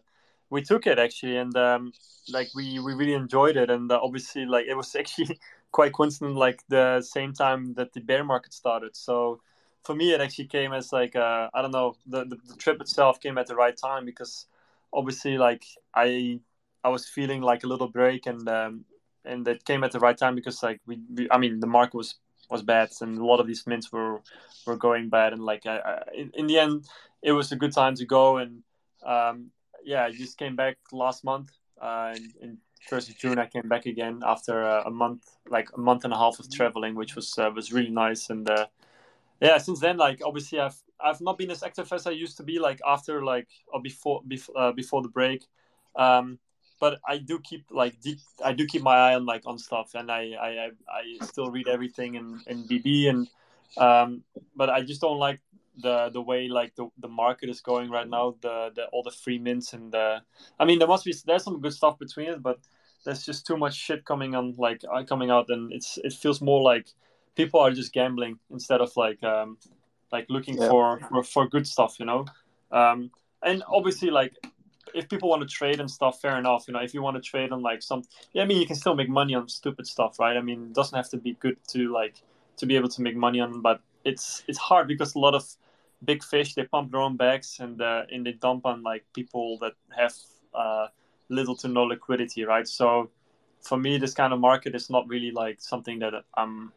we took it actually, and um, like we we really enjoyed it, and uh, obviously like it was actually quite coincident, like the same time that the bear market started. So for me, it actually came as like uh, I don't know, the, the, the trip itself came at the right time because obviously, like I I was feeling like a little break, and um, and it came at the right time because like we, we I mean the market was was bad, and a lot of these mints were were going bad, and like I, I, in, in the end, it was a good time to go, and um, yeah, I just came back last month. Uh, in, first of June, I came back again after uh, a month, like a month and a half of traveling, which was uh, was really nice. And uh, yeah, since then, like obviously, I've I've not been as active as I used to be, like after like or before before uh, before the break. Um, but I do keep like deep, I do keep my eye on like on stuff, and I I, I still read everything in, in BB, and um, but I just don't like the the way like the, the market is going right now. The the all the free mints and the, I mean there must be there's some good stuff between it, but there's just too much shit coming on like uh, coming out, and it's it feels more like people are just gambling instead of like um like looking yeah. for, for for good stuff, you know. Um, and obviously like if people want to trade and stuff, fair enough. You know, if you want to trade on like some, yeah, I mean, you can still make money on stupid stuff, right? I mean, it doesn't have to be good to like to be able to make money on, but it's it's hard because a lot of big fish they pump their own bags and uh, and they dump on like people that have uh, little to no liquidity, right? So for me, this kind of market is not really like something that I'm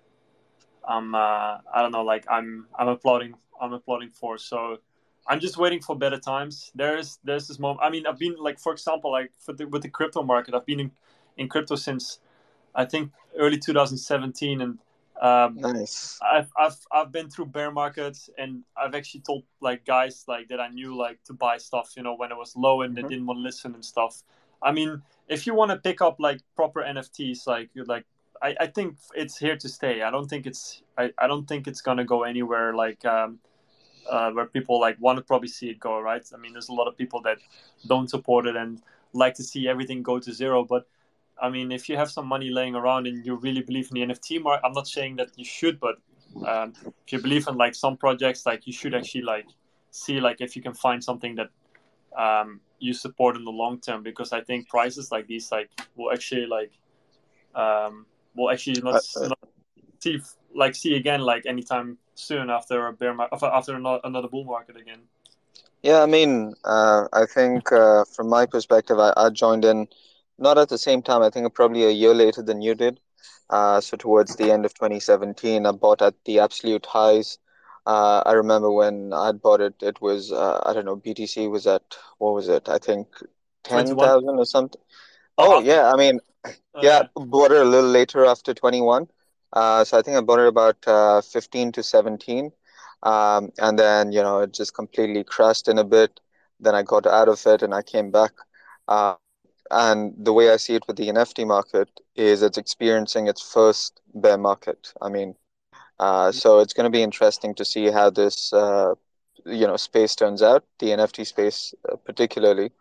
I'm uh, I don't know like I'm I'm applauding I'm applauding for. So I'm just waiting for better times. There's there's this moment. I mean, I've been like, for example, like for the, with the crypto market, I've been in, in crypto since I think early 2017, and um, nice. I've, I've I've been through bear markets, and I've actually told like guys like that I knew like to buy stuff, you know, when it was low and mm-hmm. they didn't want to listen and stuff. I mean, if you want to pick up like proper NFTs, like like I, I think it's here to stay. I don't think it's I, I don't think it's gonna go anywhere. Like um, uh, where people like want to probably see it go right i mean there's a lot of people that don't support it and like to see everything go to zero but i mean if you have some money laying around and you really believe in the nft market i'm not saying that you should but um, if you believe in like some projects like you should actually like see like if you can find something that um, you support in the long term because i think prices like these like will actually like um, will actually not, uh, not see like see again like anytime soon after a bear market, after another bull market again. Yeah, I mean, uh, I think uh, from my perspective, I, I, joined in not at the same time. I think probably a year later than you did. Uh, so towards the end of 2017, I bought at the absolute highs. Uh, I remember when I bought it, it was uh, I don't know BTC was at what was it? I think ten thousand or something. Oh, oh yeah, I mean, oh, yeah, bought it a little later after 21. Uh, so I think I bought it about uh, 15 to 17. Um, and then, you know, it just completely crashed in a bit. Then I got out of it and I came back. Uh, and the way I see it with the NFT market is it's experiencing its first bear market. I mean, uh, so it's going to be interesting to see how this, uh, you know, space turns out. The NFT space, uh, particularly,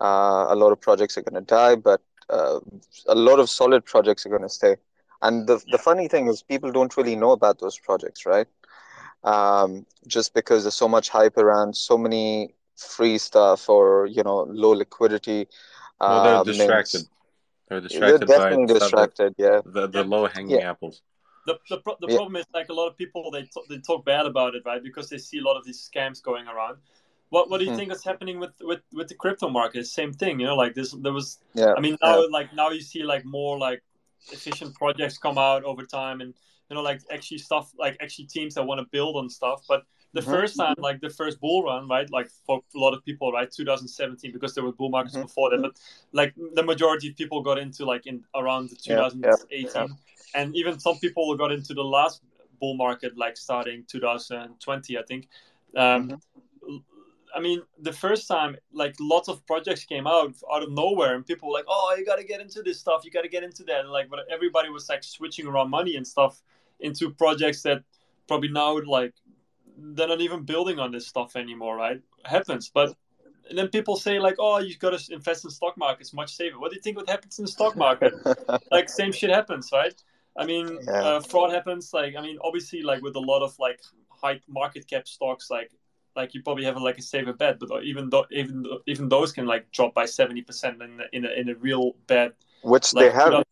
a lot of projects are going to die, but a lot of solid projects are going to stay. And the, the funny thing is, people don't really know about those projects, right? Um, just because there's so much hype around so many free stuff or, you know, low liquidity. Well, they're uh, distracted. They're distracted they're definitely by distracted, the, yeah. The, the low hanging yeah. apples. The, the, the yeah. problem is like a lot of people they, t- they talk bad about it right because they see a lot of these scams going around what what do you mm-hmm. think is happening with, with with the crypto market same thing you know like this there was yeah i mean now yeah. like now you see like more like efficient projects come out over time and you know like actually stuff like actually teams that want to build on stuff but the mm-hmm. first time like the first bull run right like for a lot of people right 2017 because there were bull markets mm-hmm. before that but like the majority of people got into like in around 2018 yeah, yeah, and even some people got into the last bull market like starting 2020 i think um, mm-hmm. I mean, the first time, like lots of projects came out out of nowhere, and people were like, "Oh, you got to get into this stuff. You got to get into that." And like, but everybody was like switching around money and stuff into projects that probably now like they're not even building on this stuff anymore, right? It happens, but and then people say like, "Oh, you've got to invest in stock markets, much safer." What do you think? What happens in the stock market? like, same shit happens, right? I mean, yeah. uh, fraud happens. Like, I mean, obviously, like with a lot of like high market cap stocks, like like you probably have like a safer bet, but even though even even those can like drop by seventy percent in in a, in a real bad, which like, they have.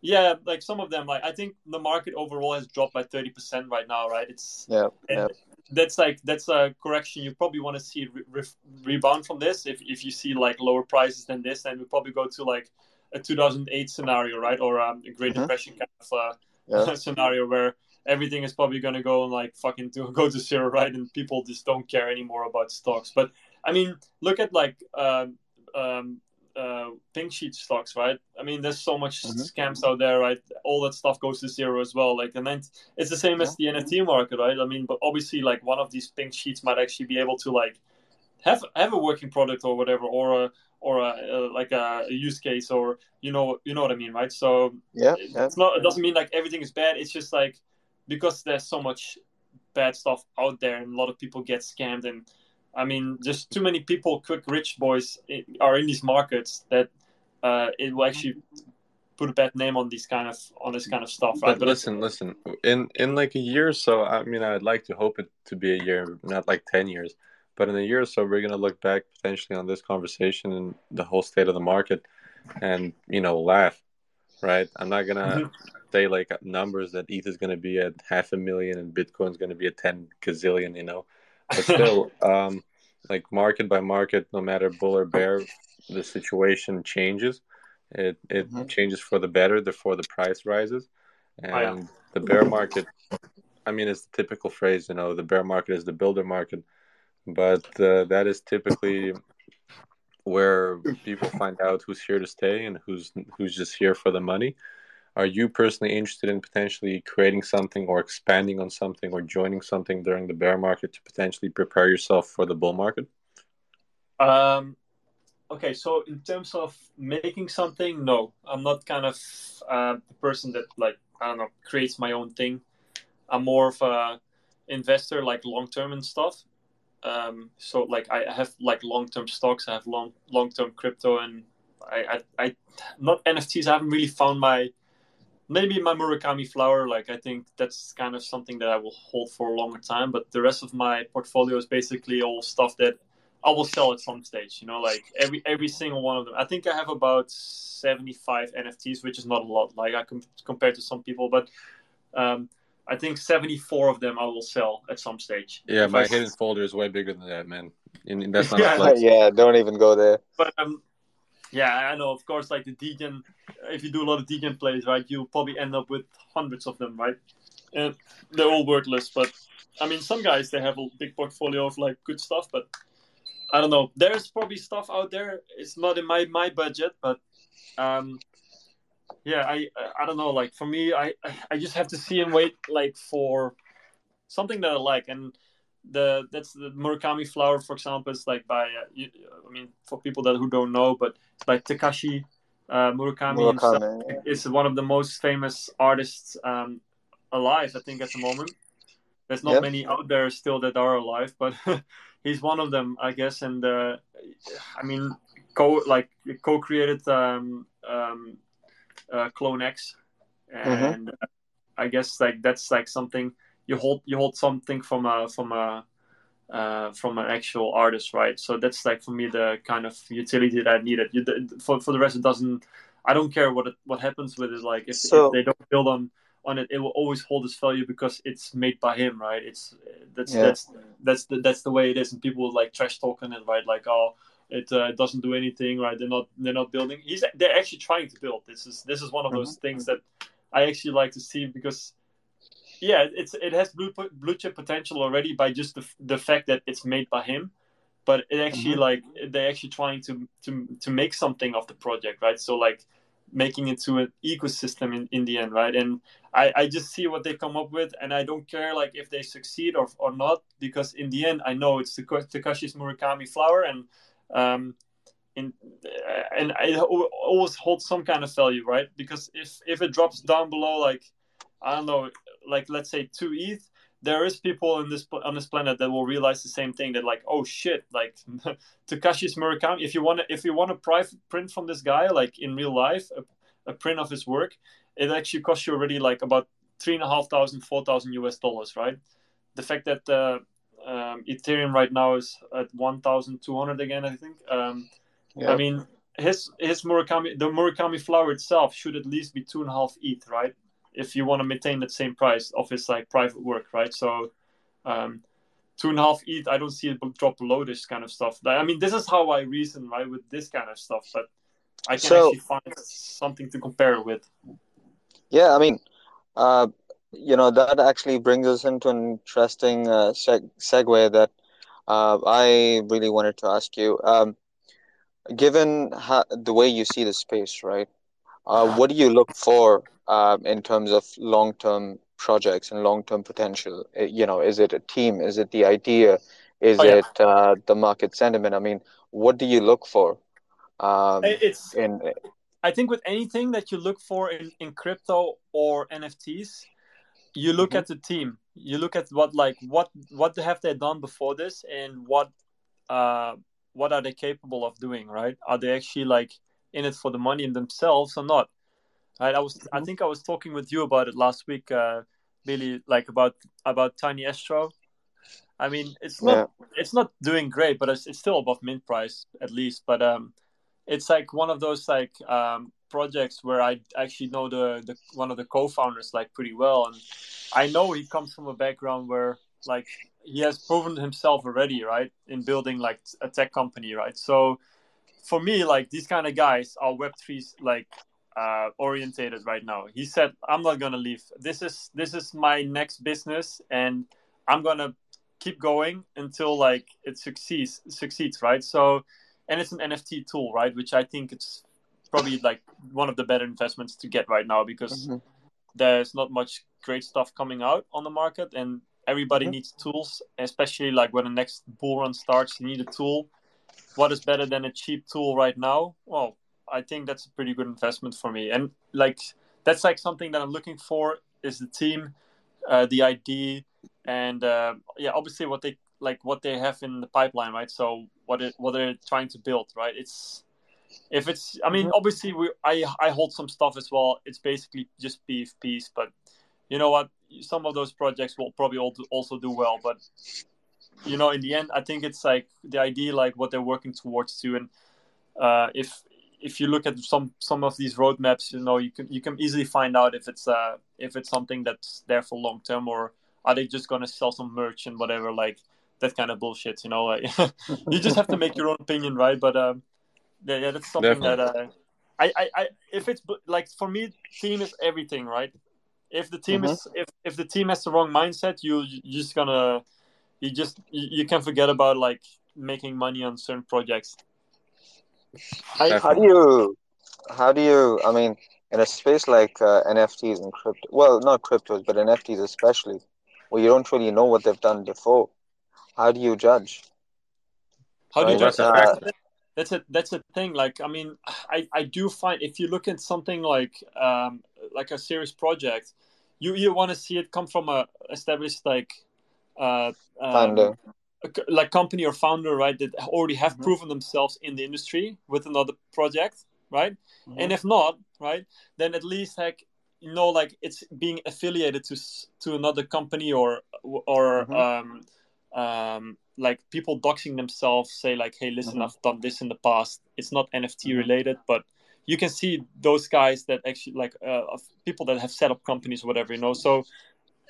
yeah, like some of them, like I think the market overall has dropped by thirty percent right now, right? It's yeah, yeah. That's like that's a correction. You probably want to see re- re- rebound from this. If if you see like lower prices than this, then we probably go to like a 2008 scenario, right, or um, a Great mm-hmm. Depression kind of uh, yeah. scenario where everything is probably going to go like fucking to go to zero, right? And people just don't care anymore about stocks. But I mean, look at like uh, um, uh, pink sheet stocks, right? I mean, there's so much mm-hmm. scams out there, right? All that stuff goes to zero as well. Like, and then it's the same as the NFT market, right? I mean, but obviously, like one of these pink sheets might actually be able to like have have a working product or whatever, or a or a, a like a, a, use case, or you know, you know what I mean, right? So yeah, it's not. It doesn't mean like everything is bad. It's just like because there's so much bad stuff out there, and a lot of people get scammed and I mean, just too many people, quick rich boys, are in these markets that uh, it will actually put a bad name on these kind of on this kind of stuff. Right? But, but listen, listen. In in like a year or so, I mean, I'd like to hope it to be a year, not like ten years, but in a year or so, we're gonna look back potentially on this conversation and the whole state of the market, and you know, laugh. Right? I'm not gonna. Mm-hmm. Say like numbers that ETH is going to be at half a million and Bitcoin's going to be at ten gazillion, you know, but still, um, like market by market, no matter bull or bear, the situation changes. It it mm-hmm. changes for the better, therefore the price rises, and oh, yeah. the bear market. I mean, it's the typical phrase, you know, the bear market is the builder market, but uh, that is typically where people find out who's here to stay and who's who's just here for the money are you personally interested in potentially creating something or expanding on something or joining something during the bear market to potentially prepare yourself for the bull market? Um, okay, so in terms of making something, no, I'm not kind of uh, the person that like I don't know creates my own thing. I'm more of a investor, like long term and stuff. Um, so like I have like long term stocks, I have long long term crypto, and I, I I not NFTs. I haven't really found my maybe my Murakami flower, like I think that's kind of something that I will hold for a longer time. But the rest of my portfolio is basically all stuff that I will sell at some stage. You know, like every every single one of them. I think I have about seventy five NFTs, which is not a lot. Like I com- compared to some people, but um, I think seventy four of them I will sell at some stage. Yeah, my I... hidden folder is way bigger than that, man. In, that's not yeah, yeah, don't even go there. But um, yeah, I know. Of course, like the degen, if you do a lot of degen plays, right, you'll probably end up with hundreds of them, right? And they're all worthless. But I mean, some guys they have a big portfolio of like good stuff, but I don't know. There's probably stuff out there. It's not in my my budget, but um, yeah, I I don't know. Like for me, I I just have to see and wait like for something that I like and the that's the Murakami flower, for example, is like by uh, you, I mean for people that who don't know, but it's by Takashi uh, Murakami. Murakami yeah. Is one of the most famous artists um, alive, I think, at the moment. There's not yep. many out there still that are alive, but he's one of them, I guess. And uh, I mean, co like co-created um, um, uh, CloneX, mm-hmm. and mm-hmm. I guess like that's like something you hold you hold something from a from a uh, from an actual artist, right? So that's like for me the kind of utility that I needed. You, for for the rest, it doesn't. I don't care what it, what happens with it. Like if, so, if they don't build on on it, it will always hold its value because it's made by him, right? It's that's yeah. that's that's the, that's the way it is, and people like trash talking it, right? Like oh, it uh, doesn't do anything, right? They're not they're not building. He's they're actually trying to build. This is this is one of those mm-hmm. things that I actually like to see because yeah, it's it has blue blue chip potential already by just the the fact that it's made by him, but it actually mm-hmm. like they're actually trying to to to make something of the project, right? So like making it to an ecosystem in, in the end, right? And I, I just see what they come up with, and I don't care like if they succeed or, or not, because in the end I know it's the Takashi's Murakami flower, and um, in and I always hold some kind of value, right? Because if if it drops down below like I don't know, like let's say two ETH, there is people in this on this planet that will realize the same thing. That like, oh shit, like Takashi's Murakami. If you want to, if you want to print from this guy, like in real life, a, a, print of his work, it actually costs you already like about three and a half thousand, four thousand US dollars, right? The fact that uh, um, Ethereum right now is at one thousand two hundred again, I think. Um, yeah. I mean, his his Murakami the Murakami flower itself should at least be two and a half ETH, right? If you want to maintain that same price of his like private work, right? So um, two and a half ETH, I don't see it drop below this kind of stuff. I mean, this is how I reason, right, with this kind of stuff, but I can so, actually find something to compare with. Yeah, I mean, uh, you know, that actually brings us into an interesting uh, seg- segue that uh, I really wanted to ask you. Um, given how, the way you see the space, right? Uh, what do you look for um, in terms of long-term projects and long-term potential? You know, is it a team? Is it the idea? Is oh, yeah. it uh, the market sentiment? I mean, what do you look for? Um, it's in. I think with anything that you look for in, in crypto or NFTs, you look mm-hmm. at the team. You look at what like what what have they done before this, and what uh, what are they capable of doing? Right? Are they actually like in it for the money in themselves or not? Right? I was I mm-hmm. think I was talking with you about it last week, uh, Billy, like about about Tiny Astro. I mean, it's not yeah. it's not doing great, but it's, it's still above mint price at least. But um, it's like one of those like um, projects where I actually know the, the one of the co-founders like pretty well, and I know he comes from a background where like he has proven himself already, right, in building like a tech company, right. So for me, like these kind of guys are Web threes like uh, orientated right now. He said, "I'm not gonna leave. This is this is my next business, and I'm gonna keep going until like it succeeds succeeds, right? So." and it's an NFT tool, right? Which I think it's probably like one of the better investments to get right now because mm-hmm. there's not much great stuff coming out on the market, and everybody mm-hmm. needs tools, especially like when the next bull run starts. You need a tool. What is better than a cheap tool right now? Well, I think that's a pretty good investment for me, and like that's like something that I'm looking for is the team, uh, the ID, and uh, yeah, obviously what they like what they have in the pipeline, right? So what it what they're trying to build, right? It's if it's I mean mm-hmm. obviously we I I hold some stuff as well. It's basically just PFPs, but you know what? Some of those projects will probably also do well, but you know in the end I think it's like the idea like what they're working towards to and uh, if if you look at some some of these roadmaps, you know you can you can easily find out if it's uh if it's something that's there for long term or are they just gonna sell some merch and whatever like that kind of bullshit. You know, like, you just have to make your own opinion, right? But um, yeah, yeah, that's something Definitely. that uh, I, I, I, if it's like for me, team is everything, right? If the team mm-hmm. is if if the team has the wrong mindset, you you just gonna you just you, you can forget about like making money on certain projects. I, how do you how do you I mean in a space like uh, NFTs and crypto well not cryptos but NFTs especially where you don't really know what they've done before how do you judge? How do you judge? Uh, that's a that's a thing. Like I mean, I I do find if you look at something like um like a serious project, you you want to see it come from a established like uh um, founder like company or founder right that already have mm-hmm. proven themselves in the industry with another project right mm-hmm. and if not right then at least like you know like it's being affiliated to to another company or or mm-hmm. um um, like people doxing themselves say like hey listen mm-hmm. i've done this in the past it's not nft mm-hmm. related but you can see those guys that actually like uh, people that have set up companies or whatever you know so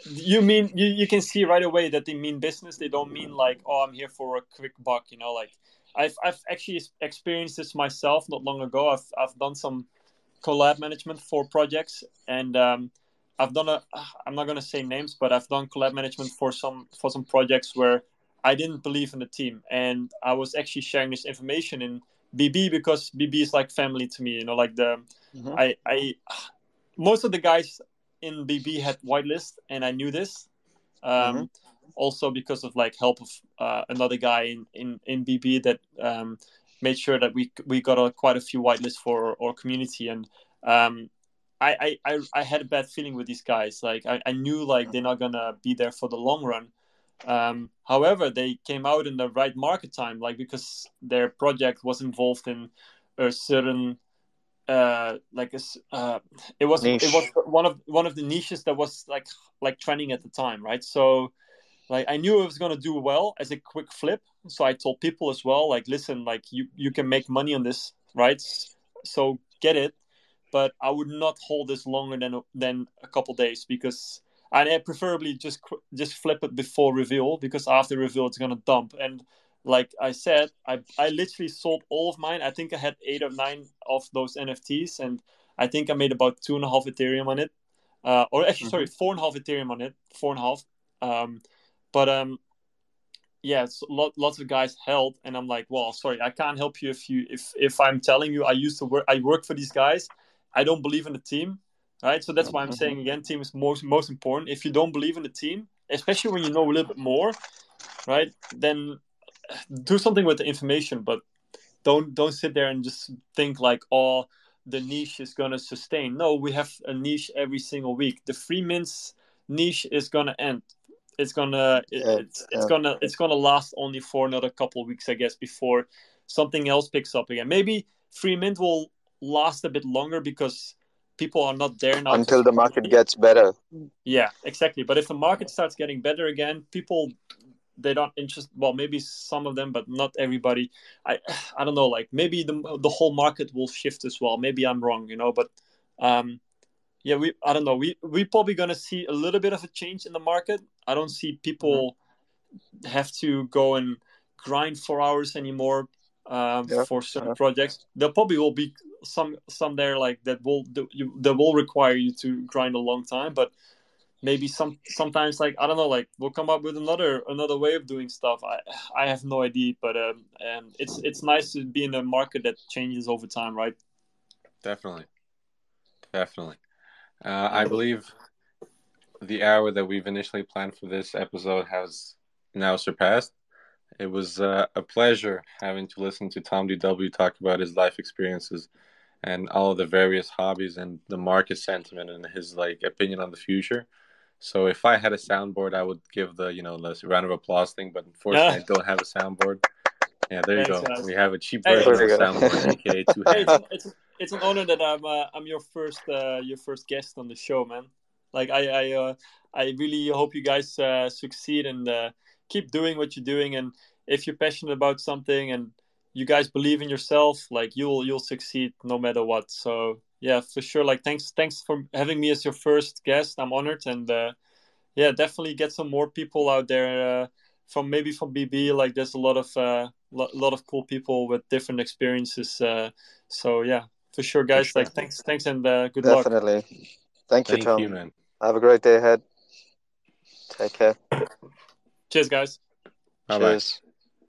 you mean you, you can see right away that they mean business they don't mean like oh i'm here for a quick buck you know like i've, I've actually experienced this myself not long ago i've, I've done some collab management for projects and um, I've done a I'm not gonna say names, but I've done collab management for some for some projects where I didn't believe in the team, and I was actually sharing this information in BB because BB is like family to me. You know, like the mm-hmm. I I most of the guys in BB had whitelist, and I knew this. Um, mm-hmm. Also because of like help of uh, another guy in in in BB that um, made sure that we we got a, quite a few whitelists for our community and um, I, I, I had a bad feeling with these guys. Like I, I knew like they're not gonna be there for the long run. Um, however, they came out in the right market time, like because their project was involved in a certain uh like a, uh it was Niche. it was one of one of the niches that was like like trending at the time right so like i knew it was going to do well as a quick flip so i told people as well like listen like you you can make money on this right? So get it, but I would not hold this longer than than a couple days because I preferably just just flip it before reveal because after reveal it's gonna dump and like I said, I I literally sold all of mine. I think I had eight or nine of those NFTs, and I think I made about two and a half Ethereum on it, uh, or actually, mm-hmm. sorry, four and a half Ethereum on it, four and a half. Um, but um, yeah, it's lot, lots of guys held, and I'm like, well, sorry, I can't help you if you if if I'm telling you I used to work, I work for these guys. I don't believe in the team, right? So that's why I'm mm-hmm. saying again, team is most most important. If you don't believe in the team, especially when you know a little bit more, right? Then do something with the information, but don't don't sit there and just think like, oh, the niche is gonna sustain. No, we have a niche every single week. The free mints niche is gonna end. It's gonna yeah, it's, it's gonna it's gonna last only for another couple weeks, I guess, before something else picks up again. Maybe free mint will last a bit longer because people are not there now until the market gets better. Yeah, exactly. But if the market starts getting better again, people they don't interest well maybe some of them but not everybody. I i don't know like maybe the the whole market will shift as well. Maybe i'm wrong you know but um yeah we i don't know. We we probably going to see a little bit of a change in the market. I don't see people mm-hmm. have to go and grind four hours anymore um, yeah, for certain yeah. projects. There probably will be some some there like that will that will require you to grind a long time but maybe some sometimes like I don't know, like we'll come up with another another way of doing stuff. I I have no idea, but um, and it's it's nice to be in a market that changes over time, right? Definitely, definitely. Uh, I believe the hour that we've initially planned for this episode has now surpassed. It was uh, a pleasure having to listen to Tom DW talk about his life experiences and all the various hobbies and the market sentiment and his like opinion on the future. So if I had a soundboard, I would give the you know the round of applause thing. But unfortunately, yeah. I don't have a soundboard. Yeah, there you Thanks, go. Guys. We have a cheap version hey, of a soundboard, aka two. Hey, it's, it's, it's, an honor that I'm uh, I'm your first uh, your first guest on the show, man. Like I I uh, I really hope you guys uh, succeed and uh, keep doing what you're doing. And if you're passionate about something and you guys believe in yourself, like you'll you'll succeed no matter what. So yeah, for sure. Like, thanks, thanks for having me as your first guest. I'm honored, and uh, yeah, definitely get some more people out there uh, from maybe from BB. Like, there's a lot of uh, lo- lot of cool people with different experiences. Uh, so yeah, for sure, guys. For sure. Like, thanks, thanks, and uh, good definitely. luck. Definitely. Thank you, Thank Tom. You, man. Have a great day ahead. Take care. Cheers, guys. Bye-bye. Cheers.